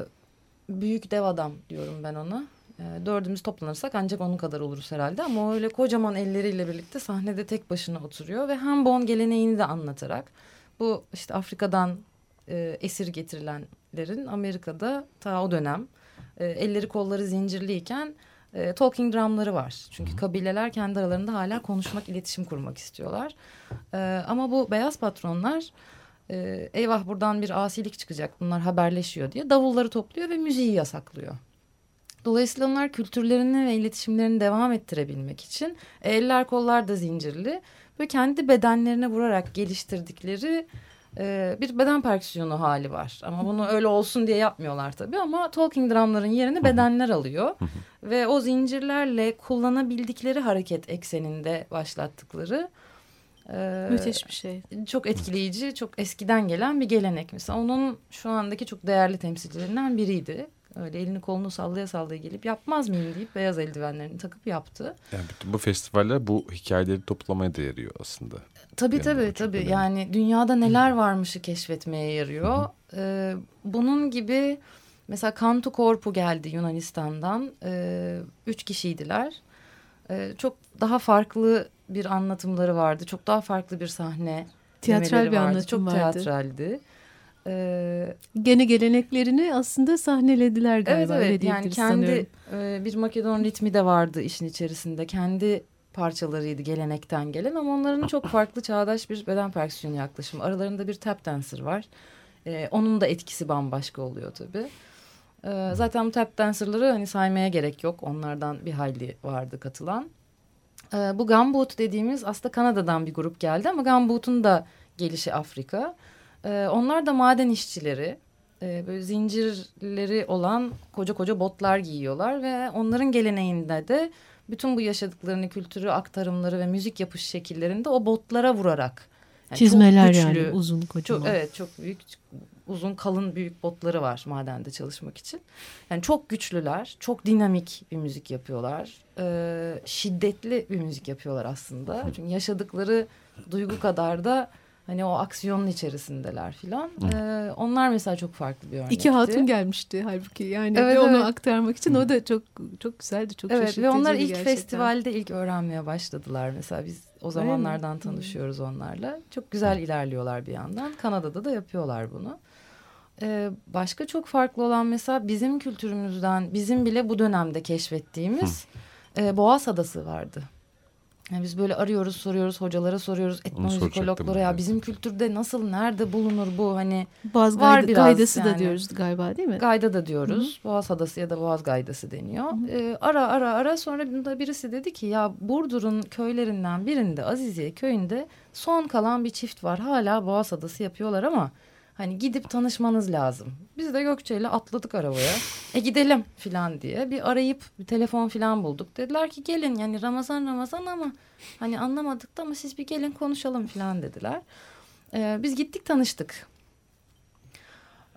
büyük dev adam diyorum ben ona. Ee, dördümüz toplanırsak ancak onun kadar oluruz herhalde ama öyle kocaman elleriyle birlikte sahnede tek başına oturuyor ve Hambon geleneğini de anlatarak bu işte Afrika'dan e, esir getirilenlerin Amerika'da ta o dönem e, elleri kolları zincirliyken e, talking drumları var. Çünkü kabileler kendi aralarında hala konuşmak, iletişim kurmak istiyorlar. E, ama bu beyaz patronlar e, eyvah buradan bir asilik çıkacak bunlar haberleşiyor diye davulları topluyor ve müziği yasaklıyor. Dolayısıyla onlar kültürlerini ve iletişimlerini devam ettirebilmek için eller kollar da zincirli ve kendi bedenlerine vurarak geliştirdikleri e, bir beden perküsyonu hali var. Ama bunu öyle olsun diye yapmıyorlar tabii ama talking drumların yerini bedenler alıyor. Ve o zincirlerle kullanabildikleri hareket ekseninde başlattıkları ee, Müthiş bir şey. Çok etkileyici, çok eskiden gelen bir gelenek. Mesela onun şu andaki çok değerli temsilcilerinden biriydi. Öyle elini kolunu sallaya sallaya gelip yapmaz mıyım deyip beyaz eldivenlerini takıp yaptı. Yani bütün bu festivaller bu hikayeleri toplamaya da yarıyor aslında. Tabii tabii çok tabii. önemli. Yani dünyada neler varmışı keşfetmeye yarıyor. Ee, bunun gibi mesela Cantu Corpu geldi Yunanistan'dan. Ee, üç kişiydiler. Ee, çok daha farklı bir anlatımları vardı. Çok daha farklı bir sahne. Tiyatral bir vardı. anlatım Çok vardı. teatraldi. Ee, Gene geleneklerini aslında sahnelediler evet galiba. öyle evet yani kendi sanıyorum. e, bir Makedon ritmi de vardı işin içerisinde. Kendi parçalarıydı gelenekten gelen ama onların çok farklı çağdaş bir beden perküsyonu yaklaşımı. Aralarında bir tap dancer var. E, onun da etkisi bambaşka oluyor tabii. E, zaten bu tap dancerları hani saymaya gerek yok. Onlardan bir hayli vardı katılan. E, bu Gumboot dediğimiz aslında Kanada'dan bir grup geldi ama Gumboot'un da gelişi Afrika. E, onlar da maden işçileri. E, böyle zincirleri olan koca koca botlar giyiyorlar ve onların geleneğinde de bütün bu yaşadıklarını, kültürü, aktarımları ve müzik yapış şekillerinde o botlara vurarak. yani çok Çizmeler güçlü, yani uzun kocaman. çok, evet çok büyük uzun kalın büyük botları var madende çalışmak için. Yani çok güçlüler, çok dinamik bir müzik yapıyorlar. Ee, şiddetli bir müzik yapıyorlar aslında. Çünkü yaşadıkları duygu kadar da hani o aksiyonun içerisindeler filan. Ee, onlar mesela çok farklı bir örnekti. İki hatun gelmişti halbuki yani Evet, ve onu evet. aktarmak için o da çok çok güzeldi çok Evet ve şaşırtıcıydı onlar ilk gerçekten. festivalde ilk öğrenmeye başladılar mesela biz o zamanlardan Hmm. tanışıyoruz onlarla. Çok güzel ilerliyorlar bir yandan. Kanada'da da yapıyorlar bunu. Ee, başka çok farklı olan mesela bizim kültürümüzden bizim bile bu dönemde keşfettiğimiz e, Boğaz Adası vardı. Yani biz böyle arıyoruz, soruyoruz, hocalara soruyoruz, etnomüzikologlara ya bizim kültürde nasıl, nerede bulunur bu hani Boğaz Var gayda, biraz gaydası da yani. diyoruz galiba değil mi? Gayda da diyoruz. Boğaz Adası ya da Boğaz Gaydası deniyor. Ee, ara ara ara sonra bunda birisi dedi ki ya Burdur'un köylerinden birinde Aziziye köyünde son kalan bir çift var. Hala Boğaz Adası yapıyorlar ama hani gidip tanışmanız lazım. Biz de Gökçe ile atladık arabaya. E gidelim filan diye bir arayıp bir telefon filan bulduk. Dediler ki gelin yani Ramazan Ramazan ama hani anlamadık da ama siz bir gelin konuşalım filan dediler. Ee, biz gittik tanıştık.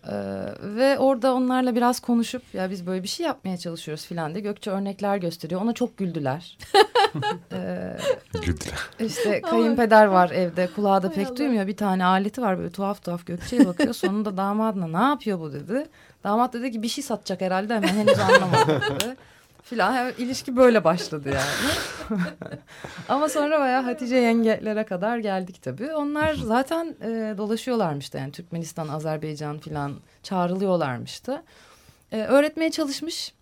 Ee, ve orada onlarla biraz konuşup ya biz böyle bir şey yapmaya çalışıyoruz filan diye Gökçe örnekler gösteriyor. Ona çok güldüler. ee, Güldüler. işte kayınpeder var evde kulağı da pek duymuyor. Bir tane aleti var böyle tuhaf tuhaf Gökçe'ye bakıyor. Sonunda damadına ne yapıyor bu dedi. Damat dedi ki bir şey satacak herhalde hemen henüz anlamadı dedi. Filan Hemen ilişki böyle başladı yani. Ama sonra bayağı Hatice yengelere kadar geldik tabii. Onlar zaten e, dolaşıyorlarmış da yani Türkmenistan, Azerbaycan filan çağrılıyorlarmış da. E, öğretmeye çalışmış.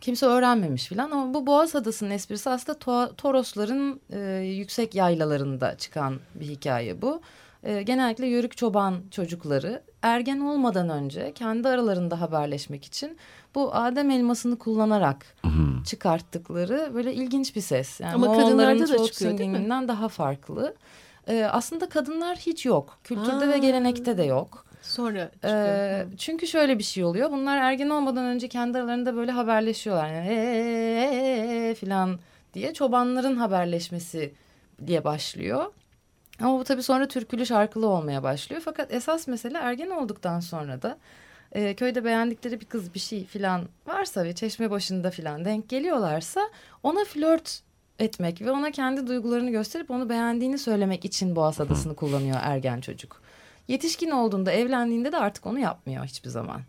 Kimse öğrenmemiş filan ama bu Boğaz Adası'nın esprisi aslında To- Torosların e, yüksek yaylalarında çıkan bir hikaye bu. E, genellikle yörük çoban çocukları ergen olmadan önce kendi aralarında haberleşmek için bu Adem elmasını kullanarak çıkarttıkları böyle ilginç bir ses. Yani Ama kadınlarda da çıkıyor, değil mi? daha farklı. E, aslında kadınlar hiç yok. Kültürde Aa. ve gelenekte de yok. Sonra Ee, çünkü şöyle bir şey oluyor. Bunlar ergen olmadan önce kendi aralarında böyle haberleşiyorlar. Yani "Ee" filan diye çobanların haberleşmesi diye başlıyor. Ama bu tabii sonra türkülü şarkılı olmaya başlıyor. Fakat esas mesele ergen olduktan sonra da e, köyde beğendikleri bir kız bir şey filan varsa ve çeşme başında filan denk geliyorlarsa ona flört etmek ve ona kendi duygularını gösterip onu beğendiğini söylemek için Boğaz Adası'nı kullanıyor ergen çocuk. Yetişkin olduğunda evlendiğinde de artık onu yapmıyor hiçbir zaman.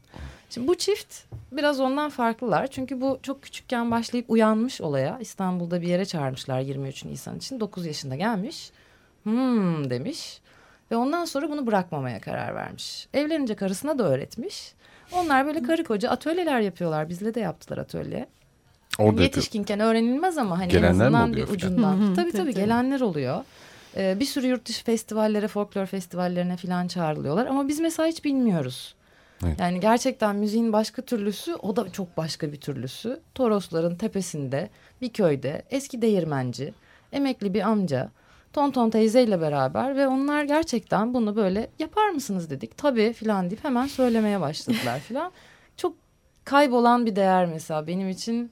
Şimdi bu çift biraz ondan farklılar. Çünkü bu çok küçükken başlayıp uyanmış olaya. İstanbul'da bir yere çağırmışlar 23 Nisan için. 9 yaşında gelmiş. Hmm demiş. Ve ondan sonra bunu bırakmamaya karar vermiş. Evlenince karısına da öğretmiş. Onlar böyle karı koca atölyeler yapıyorlar. Bizle de yaptılar atölye. Orada yapıyor. Yetişkinken öğrenilmez ama hani Gelenler en mi azından bir ucundan. Tabii, tabii tabii. gelenler oluyor. Ee, bir sürü yurt dışı festivallere, folklor festivallerine falan çağrılıyorlar. Ama biz mesela hiç bilmiyoruz. Evet. Yani gerçekten müziğin başka türlüsü o da çok başka bir türlüsü. Torosların tepesinde bir köyde eski değirmenci, emekli bir amca, tonton teyzeyle beraber ve onlar gerçekten bunu böyle yapar mısınız dedik. Tabii filan deyip hemen söylemeye başladılar filan. Çok kaybolan bir değer mesela benim için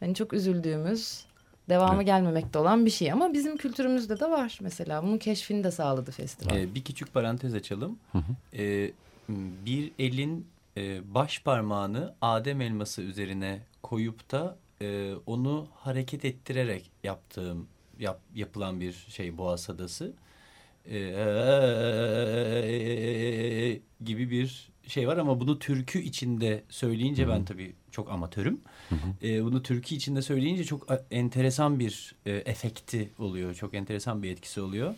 hani çok üzüldüğümüz devamı Evet. gelmemekte olan bir şey ama bizim kültürümüzde de var mesela bunun keşfini de sağladı festival. Ee, bir küçük parantez açalım. Ee, bir elin e, baş parmağını Adem elması üzerine koyup da e, onu hareket ettirerek yaptığım yap, yapılan bir şey Boğaz Adası. E, gibi bir şey var ama bunu türkü içinde söyleyince ben tabii çok amatörüm. E, bunu türkü içinde söyleyince çok enteresan bir e, efekti oluyor. Çok enteresan bir etkisi oluyor.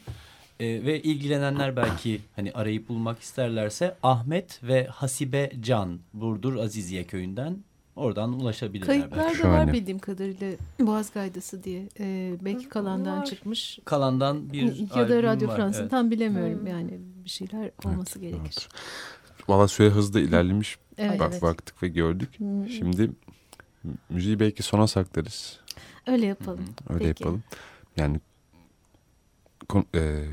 E, ve ilgilenenler belki hani arayıp bulmak isterlerse Ahmet ve Hasibe Can Burdur Aziziye köyünden oradan ulaşabilirler. Kayıtlarda var bildiğim kadarıyla Boğaz Gaydası diye. E, belki Kalan'dan var. çıkmış. Kalan'dan bir Ya da Radyo Fransa'nın evet. tam bilemiyorum hmm. yani bir şeyler olması evet, gerekir. Evet. Valla süre hızlı ilerlemiş. Evet, Bak, evet. Baktık ve gördük. Hmm. Şimdi müziği belki sona saklarız. Öyle yapalım. Öyle Peki. yapalım. Yani e,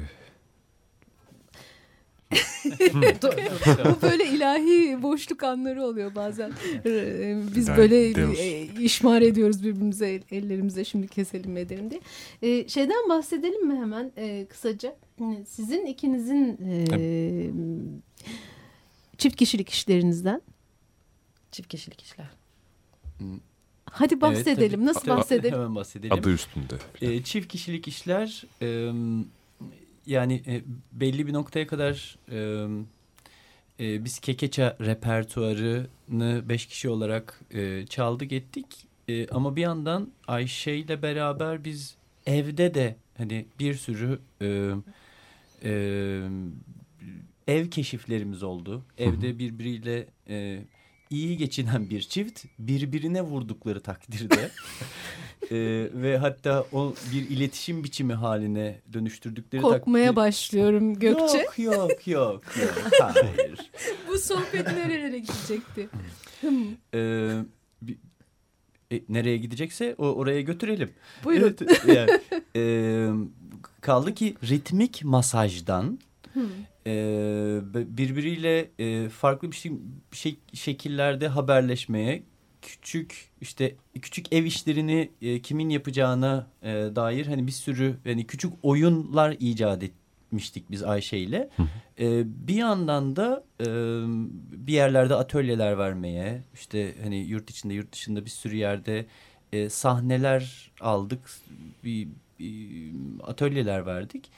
Bu böyle ilahi boşluk anları oluyor bazen. Ee, biz böyle e, işmar ediyoruz birbirimize ellerimize şimdi keselim edelim diye. Ee, şeyden bahsedelim mi hemen e, kısaca? Sizin ikinizin e, çift kişilik işlerinizden. Çift kişilik işler. Hadi bahsedelim. Evet, Nasıl bahsedelim? Hemen bahsedelim. Adı üstünde. E, çift kişilik işler e, yani e, belli bir noktaya kadar e, e, biz Kekeça repertuarını beş kişi olarak e, çaldık ettik. E, ama bir yandan Ayşe ile beraber biz evde de hani bir sürü e, e, ev keşiflerimiz oldu. Evde birbiriyle e, iyi geçinen bir çift birbirine vurdukları takdirde e, ve hatta o bir iletişim biçimi haline dönüştürdükleri Korkmaya takdirde... başlıyorum Gökçe. Yok yok yok yok hayır. Bu sohbet nerelere gidecekti? ee, bir, e, nereye gidecekse o oraya götürelim. Buyurun. Evet, yani, e, kaldı ki ritmik masajdan e, birbiriyle e, farklı bir şey, şey şekillerde haberleşmeye küçük işte küçük ev işlerini e, kimin yapacağına e, dair hani bir sürü hani küçük oyunlar icat etmiştik biz Ayşe ile. E, bir yandan da e, bir yerlerde atölyeler vermeye işte hani yurt içinde yurt dışında bir sürü yerde e, sahneler aldık bir, bir atölyeler verdik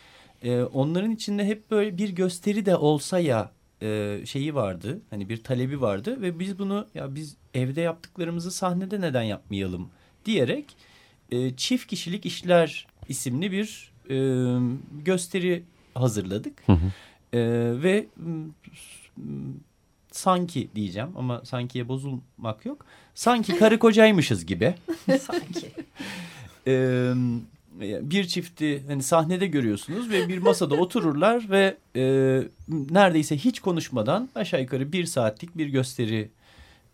e, onların içinde hep böyle bir gösteri de olsa ya e, şeyi vardı. Hani bir talebi vardı ve biz bunu ya biz evde yaptıklarımızı sahnede neden yapmayalım diyerek e, çift kişilik işler isimli bir e, gösteri hazırladık. Hı hı. E, ve sanki diyeceğim ama sankiye bozulmak yok. Sanki karı kocaymışız gibi. sanki. e, bir çifti hani sahnede görüyorsunuz ve bir masada otururlar ve e, neredeyse hiç konuşmadan aşağı yukarı bir saatlik bir gösteri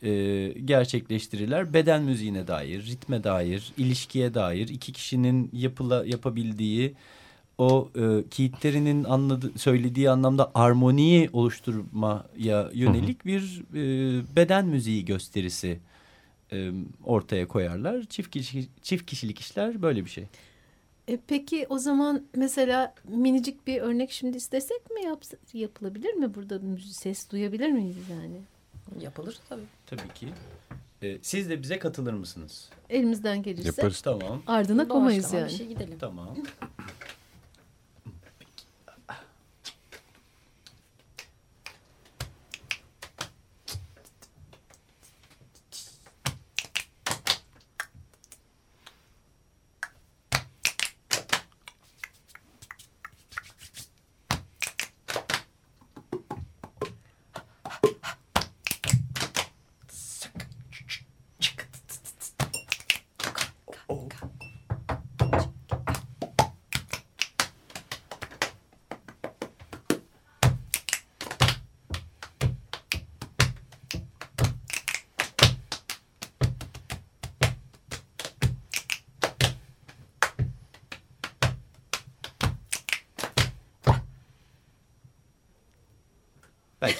e, gerçekleştirirler. Beden müziğine dair, ritme dair, ilişkiye dair iki kişinin yapıla, yapabildiği o e, Keith'lerinin söylediği anlamda armoniyi oluşturmaya yönelik bir e, beden müziği gösterisi e, ortaya koyarlar. Çift, kişi, çift kişilik işler böyle bir şey. E, peki o zaman mesela minicik bir örnek şimdi istesek mi yap, yapılabilir mi burada ses duyabilir miyiz yani? Yapılır tabii. Tabii ki. Ee, siz de bize katılır mısınız? Elimizden gelirse. Yaparız tamam. Ardına komayız yani. Bir şey gidelim. Tamam.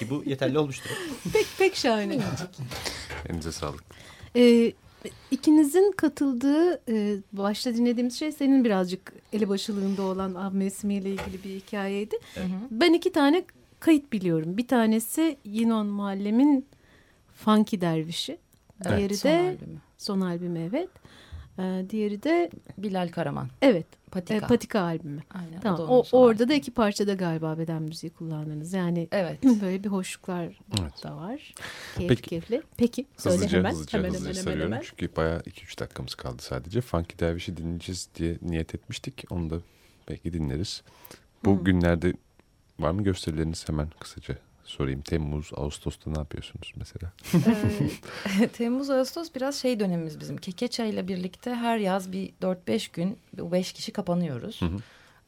Bu yeterli olmuştur. pek pek şahane. Elinize sağlık. Ee, ikinizin katıldığı e, başta dinlediğimiz şey senin birazcık elebaşılığında olan av mevsimiyle ilgili bir hikayeydi. Evet. Ben iki tane kayıt biliyorum. Bir tanesi Yinon Muallem'in Funky Dervişi. Evet, Diğeri son de albümü. son albümü evet. Ee, diğeri de Bilal Karaman. evet Patika. e, Patika albümü. Aynen, Tamam. da O, son orada da iki parçada galiba beden müziği kullandınız. Yani Evet. böyle bir hoşluklar Evet. da var. Keyif Peki. keyifli. Peki. Söyle Hızlıca hemen. hızlıca hemen, hızlıca hemen, hemen, hemen. Çünkü bayağı 2-3 dakikamız kaldı sadece. Funky Derviş'i dinleyeceğiz diye niyet etmiştik. Onu da belki dinleriz. Bu Hı. günlerde var mı gösterileriniz hemen kısaca sorayım. Temmuz, Ağustos'ta ne yapıyorsunuz mesela? Ee, Temmuz, Ağustos biraz şey dönemimiz bizim. Kekeça ile birlikte her yaz bir 4-5 gün bu 5 kişi kapanıyoruz. Hı hı.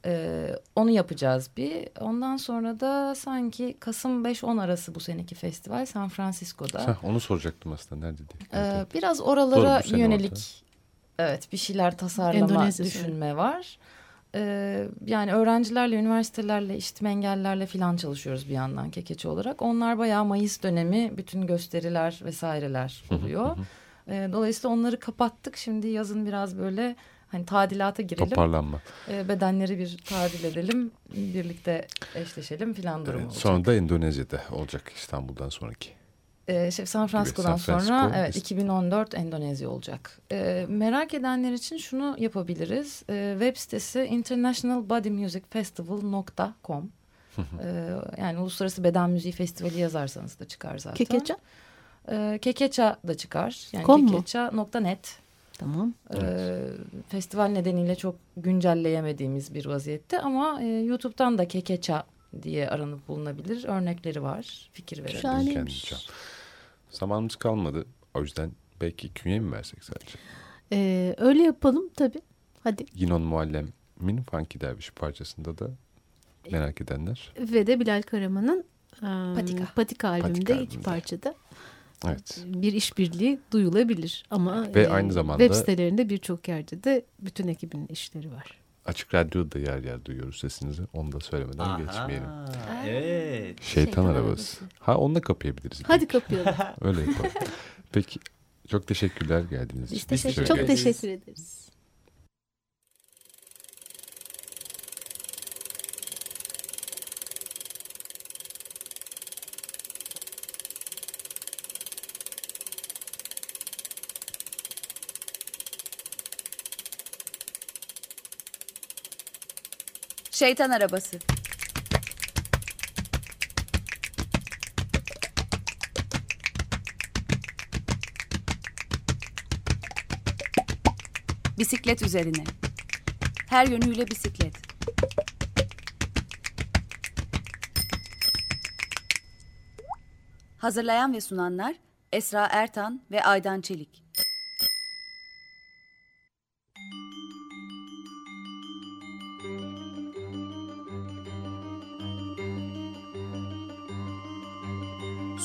Ee, onu yapacağız bir. Ondan sonra da sanki Kasım 5-10 arası bu seneki festival San Francisco'da. Heh, onu soracaktım aslında. Nerede diye. Ee, biraz oralara Doğru, yönelik orada. evet bir şeyler tasarlama, Endonezya düşünme var. Ee, yani öğrencilerle, üniversitelerle, işitme engellilerle falan çalışıyoruz bir yandan kekeçi olarak. Onlar bayağı Mayıs dönemi bütün gösteriler vesaireler oluyor. Ee, dolayısıyla onları kapattık. Şimdi yazın biraz böyle hani tadilata girelim. Toparlanma. Ee, bedenleri bir tadil edelim. Birlikte eşleşelim falan durumu Evet, olacak. sonra da Endonezya'da olacak İstanbul'dan sonraki. Ee, şey, San Francisco'dan San Francisco, sonra evet es- 2014 Endonezya olacak. Ee, merak edenler için şunu yapabiliriz. Ee, web sitesi internationalbodymusicfestival.com ee, yani Uluslararası Beden Müziği Festivali yazarsanız da çıkar zaten. Kekeça. Ee, Kekeça da çıkar. Yani kekeça.net. Tamam. Ee, festival nedeniyle çok güncelleyemediğimiz bir vaziyette ama e, YouTube'dan da Kekeça diye aranıp bulunabilir. Örnekleri var. Fikir veren. Şahane. Kendince. Zamanımız kalmadı. O yüzden belki künye mi versek sadece? Ee, öyle yapalım tabii. Hadi. Yinon Muallem'in Funky Derviş parçasında da merak edenler. Ve de Bilal Karaman'ın em, Patika. Patika albümünde Patika iki albümünde. parçada Evet. bir işbirliği duyulabilir. Ama Ve e, aynı zamanda- web sitelerinde birçok yerde de bütün ekibin işleri var. Açık Radyo'da yer yer duyuyoruz sesinizi. Onu da söylemeden geçmeyelim. Evet. Şeytan, Şeytan arabası. arabası. Ha onunla kapayabiliriz. Hadi kapayalım. Öyle yapalım. Peki çok teşekkürler geldiğiniz Biz için. teşekkür, Şöyle- çok ederiz. teşekkür ederiz. Şeytan arabası. Bisiklet üzerine. Her yönüyle bisiklet. Hazırlayan ve sunanlar Esra Ertan ve Aydan Çelik.